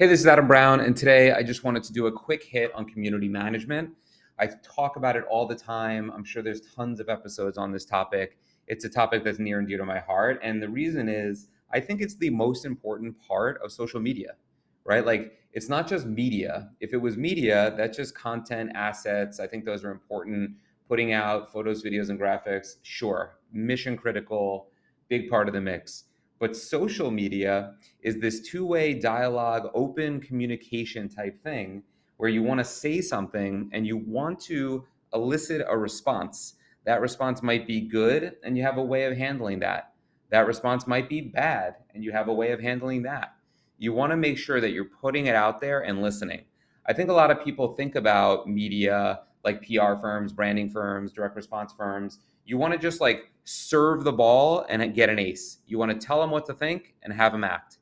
Hey, this is Adam Brown, and today I just wanted to do a quick hit on community management. I talk about it all the time. I'm sure there's tons of episodes on this topic. It's a topic that's near and dear to my heart. And the reason is I think it's the most important part of social media, right? Like, it's not just media. If it was media, that's just content, assets. I think those are important. Putting out photos, videos, and graphics, sure, mission critical, big part of the mix but social media is this two way dialogue, open communication type thing where you want to say something and you want to elicit a response. That response might be good and you have a way of handling that. That response might be bad and you have a way of handling that. You want to make sure that you're putting it out there and listening. I think a lot of people think about media like PR firms, branding firms, direct response firms, you want to just like serve the ball and get an ace. You want to tell them what to think and have them act.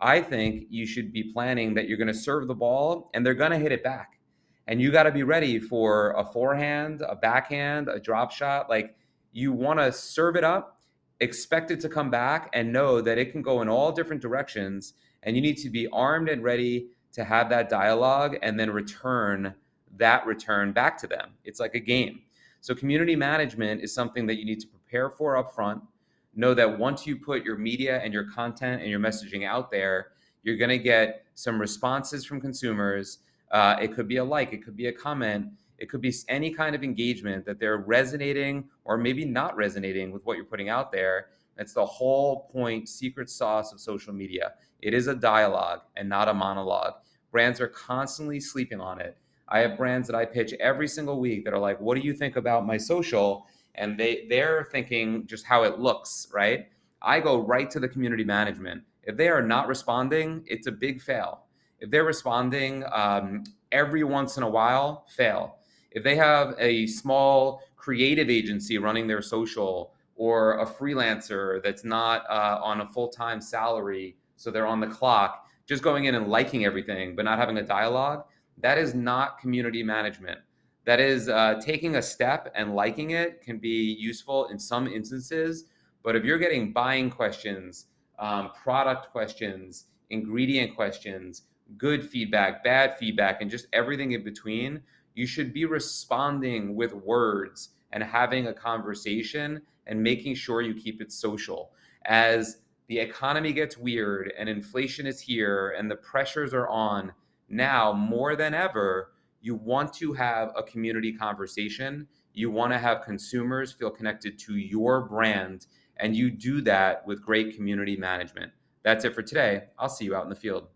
I think you should be planning that you're going to serve the ball and they're going to hit it back. And you got to be ready for a forehand, a backhand, a drop shot. Like you want to serve it up, expect it to come back, and know that it can go in all different directions. And you need to be armed and ready to have that dialogue and then return that return back to them. It's like a game. So community management is something that you need to prepare for upfront. Know that once you put your media and your content and your messaging out there, you're going to get some responses from consumers. Uh, it could be a like, it could be a comment, it could be any kind of engagement that they're resonating or maybe not resonating with what you're putting out there. That's the whole point, secret sauce of social media. It is a dialogue and not a monologue. Brands are constantly sleeping on it. I have brands that I pitch every single week that are like, "What do you think about my social?" And they they're thinking just how it looks, right? I go right to the community management. If they are not responding, it's a big fail. If they're responding um, every once in a while, fail. If they have a small creative agency running their social or a freelancer that's not uh, on a full time salary, so they're on the clock, just going in and liking everything, but not having a dialogue, that is not community management. That is uh, taking a step and liking it can be useful in some instances. But if you're getting buying questions, um, product questions, ingredient questions, good feedback, bad feedback, and just everything in between, you should be responding with words and having a conversation and making sure you keep it social. As the economy gets weird and inflation is here and the pressures are on, now more than ever, you want to have a community conversation. You want to have consumers feel connected to your brand, and you do that with great community management. That's it for today. I'll see you out in the field.